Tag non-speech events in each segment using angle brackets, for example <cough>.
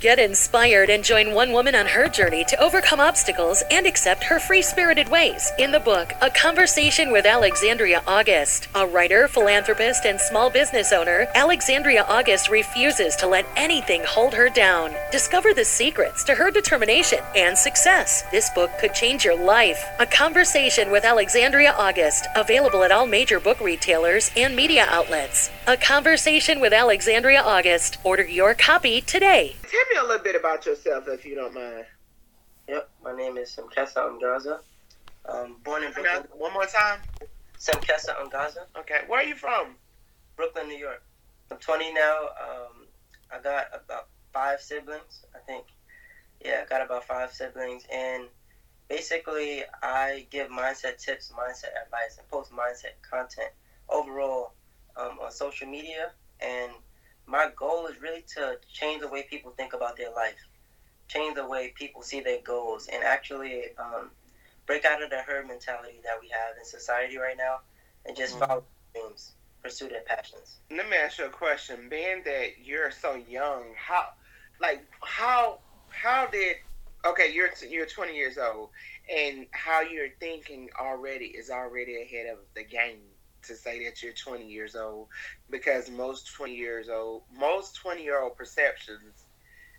Get inspired and join one woman on her journey to overcome obstacles and accept her free spirited ways in the book A Conversation with Alexandria August. A writer, philanthropist, and small business owner, Alexandria August refuses to let anything hold her down. Discover the secrets to her determination and success. This book could change your life. A Conversation with Alexandria August, available at all major book retailers and media outlets. A Conversation with Alexandria August. Order your copy today. Tell me a little bit about yourself, if you don't mind. Yep, my name is Semqessa Angaza. Um, born in Brooklyn. One more time. Semqessa Angaza, Okay, where are you from? Brooklyn, New York. I'm 20 now. Um, I got about five siblings, I think. Yeah, I got about five siblings, and basically, I give mindset tips, mindset advice, and post mindset content overall um, on social media. And my goal is really to change the way people think about their life, change the way people see their goals, and actually um, break out of the herd mentality that we have in society right now, and just Mhm. follow their dreams, pursue their passions. Let me ask you a question. Being that you're so young, how, like, how, how did? Okay, you're you're 20 years old, and how you're thinking already is already ahead of the game to say that you're 20 years old, because most 20 years old, most 20 year old perceptions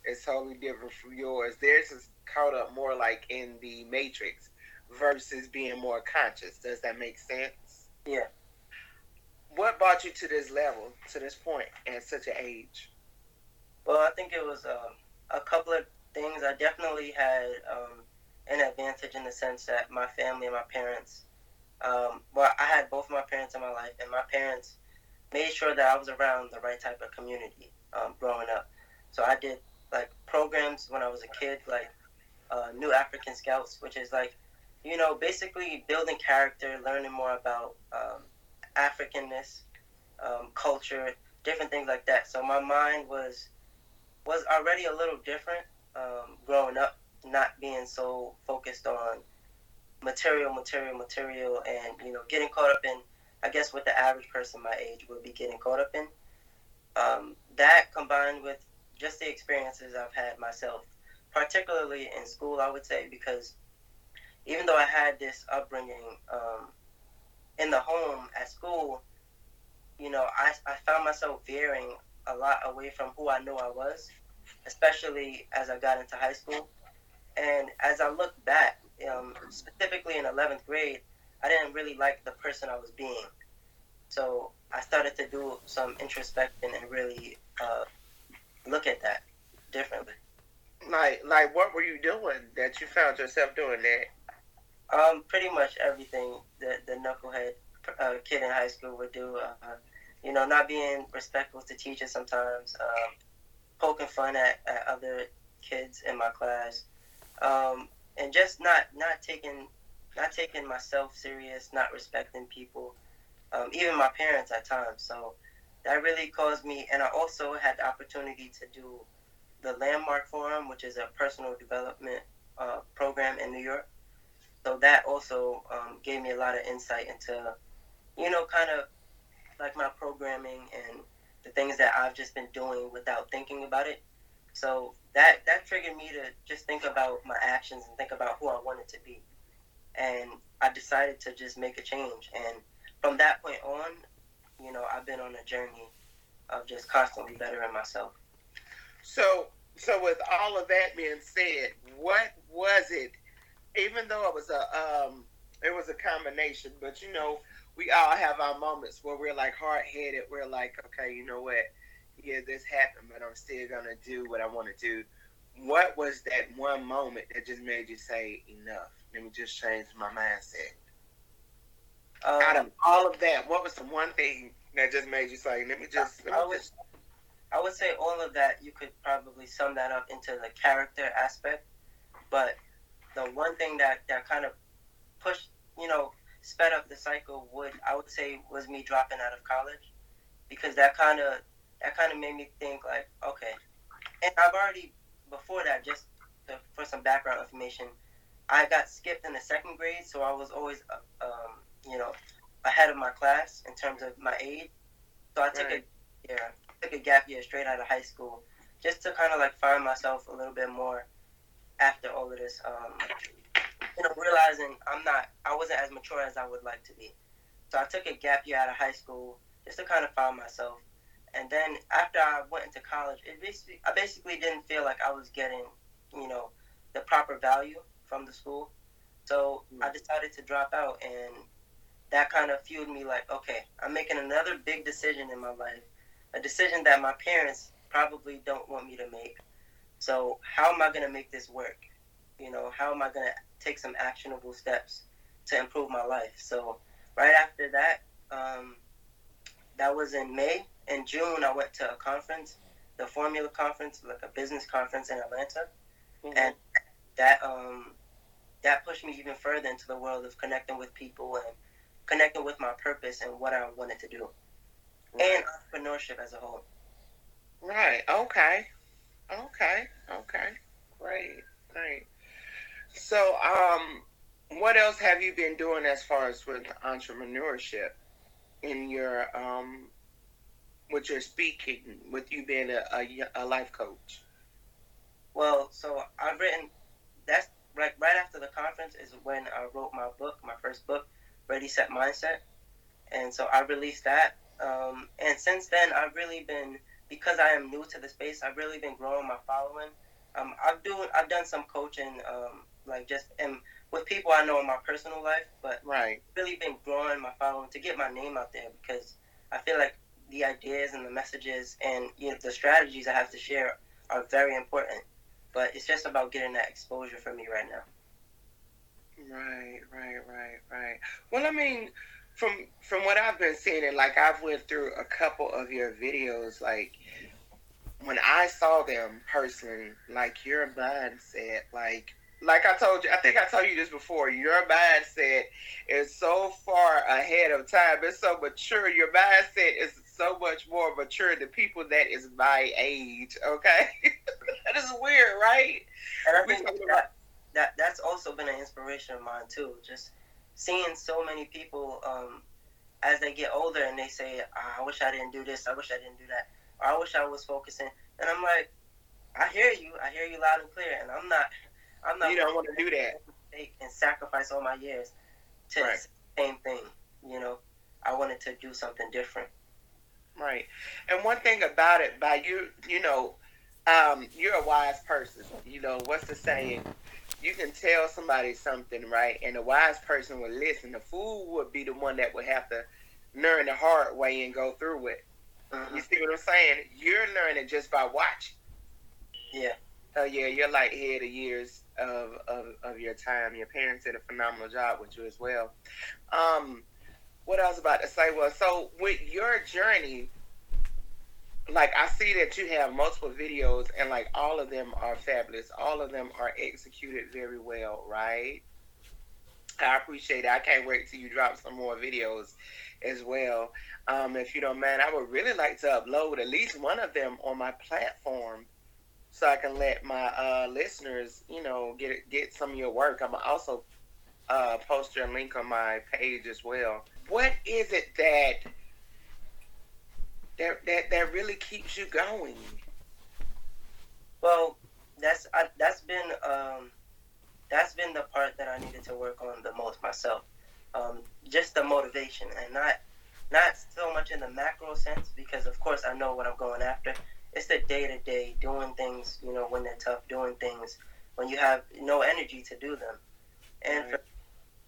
is totally different from yours. Theirs is caught up more like in the matrix versus being more conscious. Does that make sense? Yeah. What brought you to this level, to this point, at such an age? Well, I think it was um, a couple of things. I definitely had um, an advantage in the sense that my family and my parents, um, well, I had both my parents in my life, and my parents made sure that I was around the right type of community um, growing up. So I did like programs when I was a kid, like uh, New African Scouts, which is like, you know, basically building character, learning more about um, Africanness, um, culture, different things like that. So my mind was was already a little different um, growing up, not being so focused on material, material, material, and you know, getting caught up in, I guess, what the average person my age would be getting caught up in. Um, that combined with just the experiences I've had myself, particularly in school, I would say, because even though I had this upbringing um, in the home at school, you know, I, I found myself veering a lot away from who I knew I was, especially as I got into high school. And as I look back, um, specifically in 11th grade, I didn't really like the person I was being. So I started to do some introspection and really uh, look at that differently. Like, like, what were you doing that you found yourself doing that? Um, pretty much everything that the knucklehead uh, kid in high school would do. Uh, you know, not being respectful to teachers sometimes, um, poking fun at, at other kids in my class, um, and just not not taking not taking myself serious, not respecting people, um, even my parents at times. So that really caused me, and I also had the opportunity to do the Landmark Forum, which is a personal development uh, program in New York. So that also um, gave me a lot of insight into, you know, kind of like my programming and the things that I've just been doing without thinking about it. So that that triggered me to just think about my actions and think about who I wanted to be. And I decided to just make a change. And from that point on, you know, I've been on a journey of just constantly bettering myself. So, so with all of that being said, what was it? Even though it was a, um, it was a combination, but you know, we all have our moments where we're like hard headed. We're like, okay, you know what? Yeah, this happened, but I'm still gonna do what I want to do. What was that one moment that just made you say enough? Let me just change my mindset. Um, Out of all of that, what was the one thing that just made you say, let me just, let I would, just I would say all of that you could probably sum that up into the character aspect. But the one thing that, that kind of pushed, you know, sped up the cycle would I would say was me dropping out of college because that kind of that kind of made me think like okay, and I've already before that just to, for some background information, I got skipped in the second grade, so I was always uh, um, you know ahead of my class in terms of my age. So I took Right. a yeah took a gap year straight out of high school just to kind of like find myself a little bit more after all of this. Um, you know, realizing I'm not, I wasn't as mature as I would like to be. So I took a gap year out of high school just to kind of find myself. And then after I went into college, it basically, I basically didn't feel like I was getting, you know, the proper value from the school. So mm-hmm. I decided to drop out, and that kind of fueled me like, okay, I'm making another big decision in my life, a decision that my parents probably don't want me to make. So how am I going to make this work? You know, how am I going to take some actionable steps to improve my life? So right after that, um, that was in May. In June, I went to a conference, the Formula Conference, like a business conference in Atlanta, mm-hmm. and that um, that pushed me even further into the world of connecting with people and connecting with my purpose and what I wanted to do, right. and entrepreneurship as a whole. Right. Okay. Okay. Okay. Great. Great. So, um, what else have you been doing as far as with entrepreneurship in your um, with your speaking, with you being a, a, a life coach? Well, so I've written. That's right. Right after the conference is when I wrote my book, my first book, Ready Set Mindset, and so I released that. Um, and since then, I've really been because I am new to the space, I've really been growing my following. Um, I've doing I've done some coaching, um, like just and with people I know in my personal life, but right, really been growing my following to get my name out there because I feel like the ideas and the messages and you know the strategies I have to share are very important. But it's just about getting that exposure for me right now. Right, right, right, right. Well, I mean, from from what I've been seeing, and like I've went through a couple of your videos, like when I saw them personally, like your mindset, like like I told you, I think I told you this before. Your mindset is so far ahead of time. It's so mature. Your mindset is so much more mature than people that is my age. Okay, <laughs> that is weird, right? And I think that, that that's also been an inspiration of mine too. Just seeing so many people um, as they get older and they say, oh, "I wish I didn't do this. I wish I didn't do that. Or I wish I was focusing." And I'm like, "I hear you. I hear you loud and clear." And I'm not. I'm not. You don't want to do that. And sacrifice all my years to right. the same thing. You know, I wanted to do something different. Right. And one thing about it, by you, you know, um, you're a wise person. You know, what's the saying? you can tell somebody something, right? And a wise person would listen. The fool would be the one that would have to learn the hard way and go through it. Uh-huh. You see what I'm saying? You're learning just by watching. Yeah. Oh yeah, you're like ahead of years of, of, of your time. Your parents did a phenomenal job with you as well. Um, what I was about to say? was so with your journey, like I see that you have multiple videos and like all of them are fabulous. All of them are executed very well, right? I appreciate it. I can't wait till you drop some more videos as well. Um, if you don't mind, I would really like to upload at least one of them on my platform so I can let my uh, listeners, you know, get get some of your work. I'm also uh, post your link on my page as well. What is it that that that that really keeps you going? Well, that's I, that's been um, that's been the part that I needed to work on the most myself. Um, just the motivation, and not not so much in the macro sense, because of course I know what I'm going after. It's the day to day doing things, you know, when they're tough, doing things when you have no energy to do them. And right. for,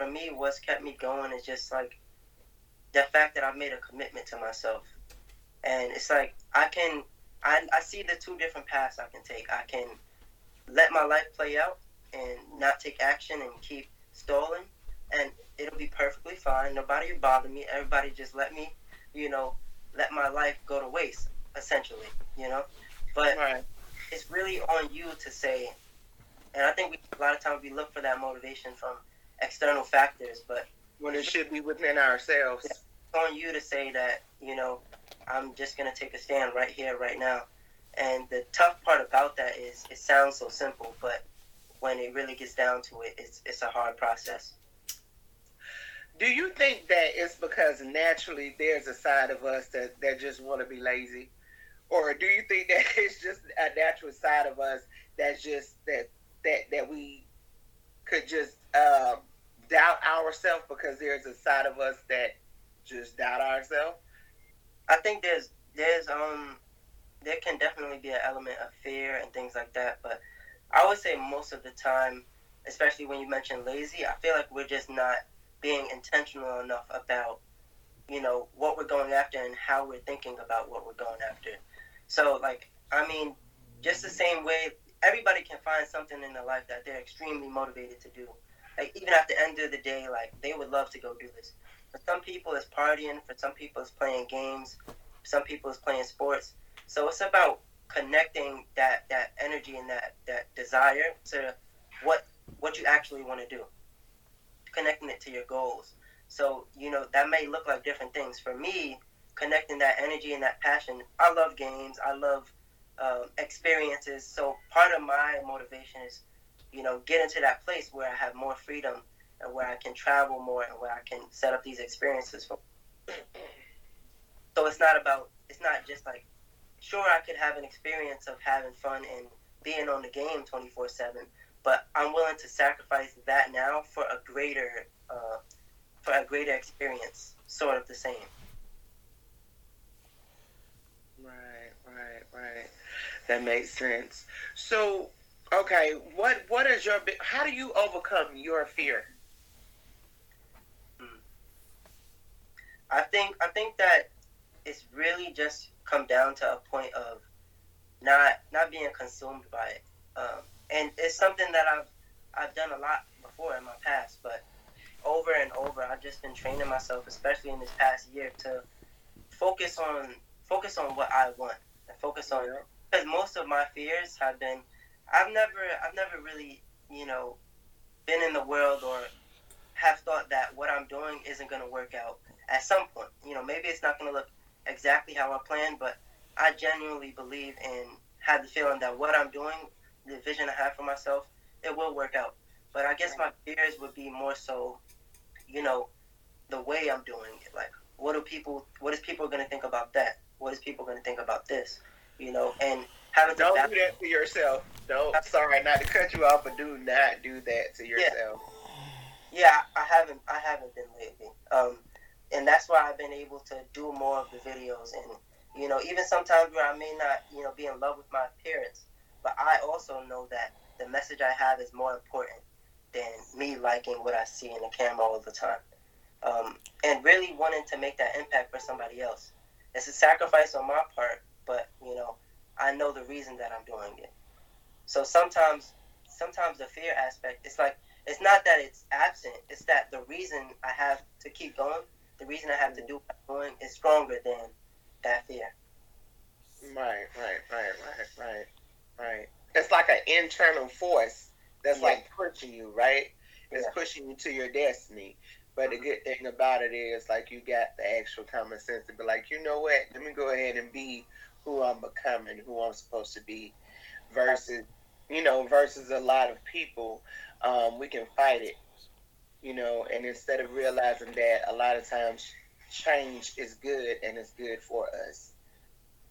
for me, what's kept me going is just like the fact that I've made a commitment to myself and it's like I can I, I see the two different paths I can take. I can let my life play out and not take action and keep stalling, and it'll be perfectly fine. Nobody will bother me. Everybody just let me, you know, let my life go to waste, essentially, you know. But right. it's really on you to say, and I think we, a lot of times we look for that motivation from external factors, but when it should be within ourselves. It's on you to say that, you know, I'm just gonna take a stand right here, right now. And the tough part about that is it sounds so simple, but when it really gets down to it, it's it's a hard process. Do you think that it's because naturally there's a side of us that, that just want to be lazy? or do you think that <laughs> it's just a natural side of us that's just that that that we could just um, doubt ourselves because there's a side of us that just doubt ourselves? I think there's there's um there can definitely be an element of fear and things like that, but I would say most of the time, especially when you mention lazy, I feel like we're just not being intentional enough about you know what we're going after and how we're thinking about what we're going after. So like I mean, just the same way everybody can find something in their life that they're extremely motivated to do. Like even at the end of the day, like they would love to go do this. For some people, it's partying. For some people, it's playing games. For some people, it's playing sports. So it's about connecting that that energy and that that desire to what what you actually want to do. Connecting it to your goals. So you know that may look like different things. For me, connecting that energy and that passion. I love games. I love um, experiences. So part of my motivation is, you know, get into that place where I have more freedom and where I can travel more and where I can set up these experiences for. <clears throat> so it's not about. It's not just like, sure, I could have an experience of having fun and being on the game twenty four seven, but I'm willing to sacrifice that now for a greater, uh, for a greater experience, sort of the same. Right, right, right. That makes sense. So, okay, what what is your how do you overcome your fear? Hmm. I think I think that it's really just come down to a point of not not being consumed by it, um, and it's something that I've I've done a lot before in my past, but over and over I've just been training myself, especially in this past year, to focus on focus on what I want and focus on because most of my fears have been I've never I've never really you know been in the world or have thought that what I'm doing isn't going to work out at some point. You know, maybe it's not going to look exactly how I planned, but I genuinely believe and have the feeling that what I'm doing, the vision I have for myself, it will work out. But I guess my fears would be more so, you know, the way I'm doing it. Like, what do people, what is people going to think about that? What is people going to think about this? you know, and having don't do that to yourself. Don't. Sorry, not to cut you off, but do not do that to yourself. Yeah, yeah I haven't. I haven't been lately. Um, and that's why I've been able to do more of the videos, and you know, even sometimes where I may not, you know, be in love with my appearance, but I also know that the message I have is more important than me liking what I see in the camera all the time. Um, and really wanting to make that impact for somebody else. It's a sacrifice on my part, but you know, I know the reason that I'm doing it. So sometimes, sometimes the fear aspect, it's like it's not that it's absent. It's that the reason I have to keep going, the reason I have to do what I'm doing, is stronger than that fear. Right, right, right, right, right, right. It's like an internal force that's yeah. like pushing you, right? It's yeah. pushing you to your destiny. But the mm-hmm. good thing about it is, like, you got the actual common sense to be like, you know what? Let me go ahead and be who I'm becoming, who I'm supposed to be, versus you know, versus a lot of people, um, we can fight it, you know, and instead of realizing that a lot of times change is good and it's good for us.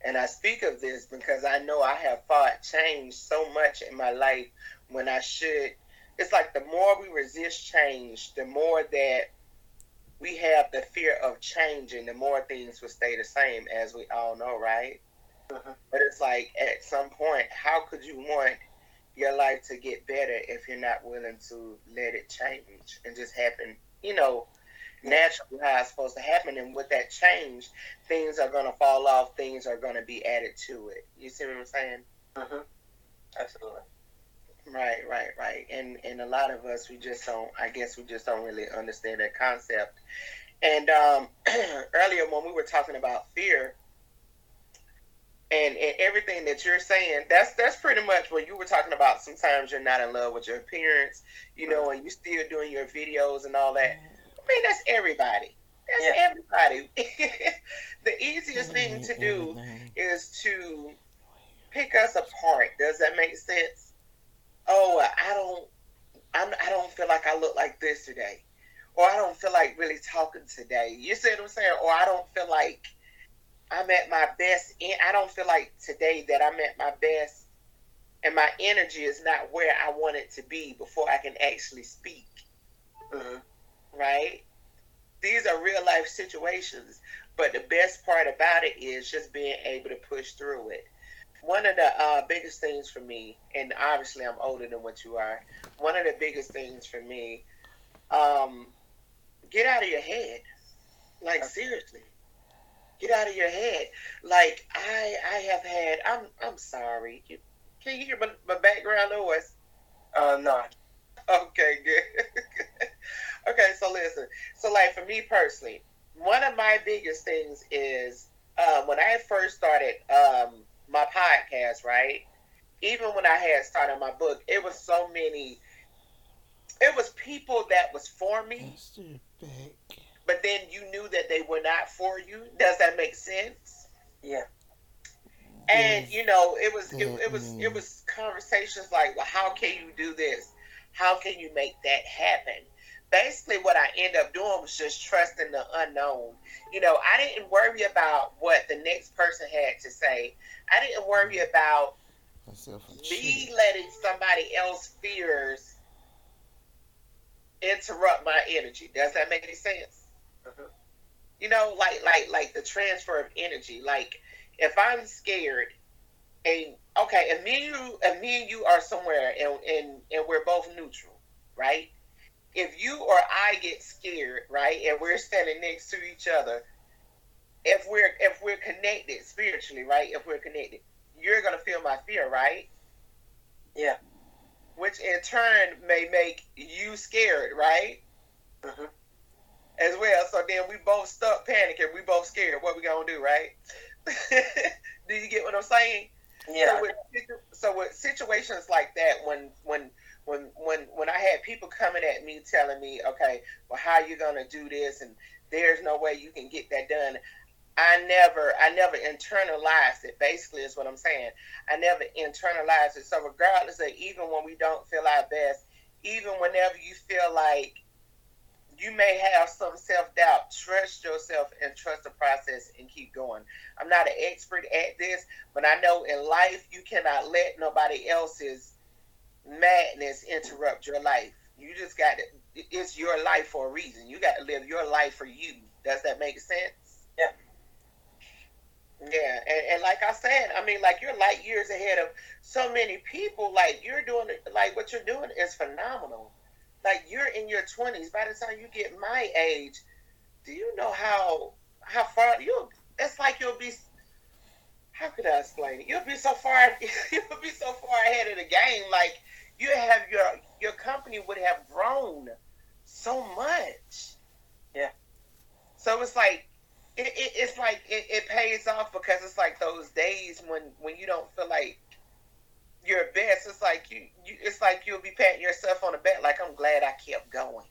And I speak of this because I know I have fought change so much in my life when I should. It's like the more we resist change, the more that we have the fear of changing, the more things will stay the same, as we all know, right? Mm-hmm. But it's like at some point, how could you want your life to get better if you're not willing to let it change and just happen, you know, naturally how it's supposed to happen? And with that change, things are going to fall off, things are going to be added to it. You see what I'm saying? Mm-hmm. Absolutely. Right, right, right. And and a lot of us, we just don't. I guess we just don't really understand that concept. And um, <clears throat> earlier when we were talking about fear, and, and everything that you're saying, that's that's pretty much what you were talking about. Sometimes you're not in love with your appearance, you know, and you're still doing your videos and all that. I mean, that's everybody. That's yeah. everybody. <laughs> the easiest thing to do is to pick us apart. Does that make sense? Oh, I don't, I'm, I don't feel like I look like this today, or I don't feel like really talking today. You see what I'm saying? Or I don't feel like I'm at my best. I don't feel like today that I'm at my best, and my energy is not where I want it to be before I can actually speak. Mm-hmm. Right? These are real life situations, but the best part about it is just being able to push through it. One of the uh, biggest things for me, and obviously I'm older than what you are. One of the biggest things for me, um, get out of your head. Like seriously, get out of your head. Like I, I have had. I'm, I'm sorry. You, can you hear my, my background noise? Uh, no. Okay, good. <laughs> okay, so listen. So, like for me personally, one of my biggest things is uh, when I first started um, my podcast, right? Even when I had started my book, it was so many. It was people that was for me, but then you knew that they were not for you. Does that make sense? Yeah. And you know, it was it, it was it was conversations like, well, how can you do this? How can you make that happen? Basically, what I end up doing was just trusting the unknown. You know, I didn't worry about what the next person had to say. I didn't worry about me letting somebody else fears interrupt my energy. Does that make any sense? You know, like like like the transfer of energy. Like if I'm scared and okay, and me and you and me and you are somewhere and and, and we're both neutral, right? If you or I get scared, right, and we're standing next to each other, if we're if we're connected spiritually, right, if we're connected, you're gonna feel my fear, right? Yeah. Which in turn may make you scared, right? Mm-hmm. As well. So then we both stuck panicking. We both scared. What we gonna do, right? <laughs> do you get what I'm saying? Yeah. So with, so with situations like that, when when when when when I had people coming at me telling me, okay, well, how are you gonna do this, and there's no way you can get that done. I never, I never internalized it. Basically, is what I'm saying. I never internalized it. So regardless of even when we don't feel our best, even whenever you feel like you may have some self doubt. Trust yourself and trust the process and keep going. I'm not an expert at this, but I know in life you cannot let nobody else's madness interrupt your life. You just got to, it's your life for a reason. You got to live your life for you. Does that make sense? Yeah. Yeah, and, and like I said, I mean, like you're light years ahead of so many people. Like you're doing, like what you're doing is phenomenal like you're in your 20s by the time you get my age do you know how how far you it's like you'll be how could i explain it? You'll be so far <laughs> you'll be so far ahead of the game. Like you have your your company would have grown so much. Yeah. So it's like it, it it's like it, it pays off because it's like those days when when you don't feel like your best, it's like you, you it's like you'll be patting yourself on the back, like I'm glad I kept going.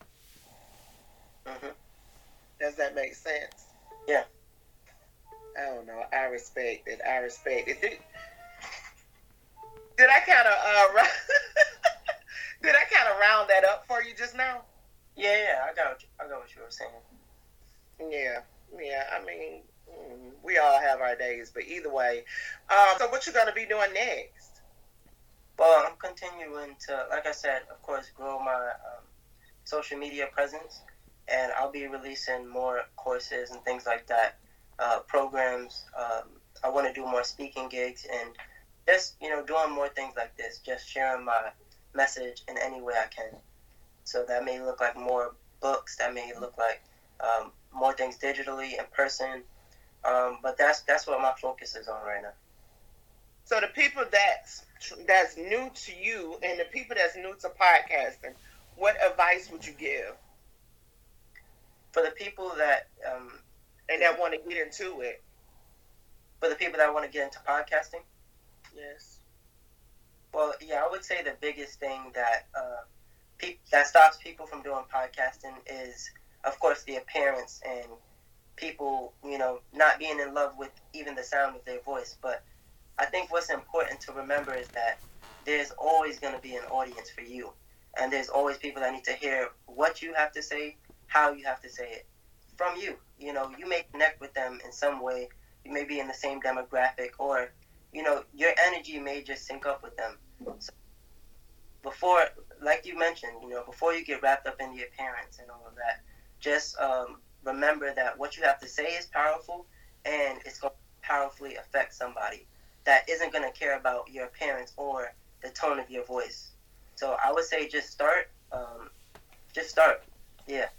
Mm-hmm. Does that make sense? Yeah. I don't know. I respect it. I respect it. Did, did I kind of uh, <laughs> did I kind of round that up for you just now? Yeah, yeah. I got I got what you were saying. Yeah, yeah. I mean, mm, we all have our days, but either way. Um, so, what you gonna be doing next? Well, I'm continuing to, like I said, of course, grow my um, social media presence, and I'll be releasing more courses and things like that, uh, programs. Um, I want to do more speaking gigs and just, you know, doing more things like this, just sharing my message in any way I can. So that may look like more books, that may look like um, more things digitally in person, um, but that's that's what my focus is on right now. So the people that's that's new to you and the people that's new to podcasting, what advice would you give? For the people that um, and that want to get into it. For the people that want to get into podcasting. Yes. Well, yeah, I would say the biggest thing that uh, pe- that stops people from doing podcasting is, of course, the appearance and people, you know, not being in love with even the sound of their voice. But I think what's important to remember is that there's always going to be an audience for you. And there's always people that need to hear what you have to say, how you have to say it from you. You know, you may connect with them in some way you may be in the same demographic, or you know, your energy may just sync up with them. So before, like you mentioned, you know, before you get wrapped up in the appearance and all of that, just um, remember that what you have to say is powerful, and it's going to powerfully affect somebody that isn't going to care about your appearance or the tone of your voice. So I would say just start. Um, just start. Yeah.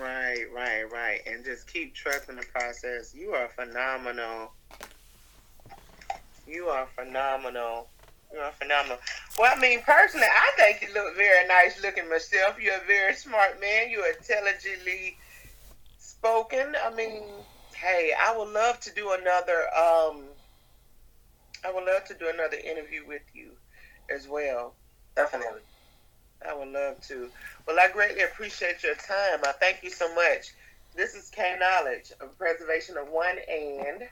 Right, right, right. And just keep trusting the process. You are phenomenal. You are phenomenal. You are phenomenal. Well, I mean, personally, I think you look very nice looking myself. You're a very smart man. You're intelligently spoken. I mean, hey, I would love to do another um I would love to do another interview with you as well. Definitely. I would love to. Well, I greatly appreciate your time. I thank you so much. This is K Knowledge of Preservation of One and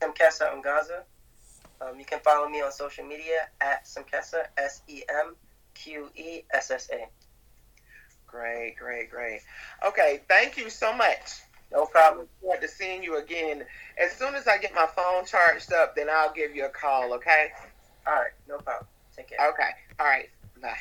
Semqessa Angaza. Um, you can follow me on social media at Semqessa, S E M Q E S S A. Great, great, great. Okay, thank you so much. No problem. forward to seeing you again. As soon as I get my phone charged up, then I'll give you a call, okay? All right, no problem. Take care. Okay. All right. Bye.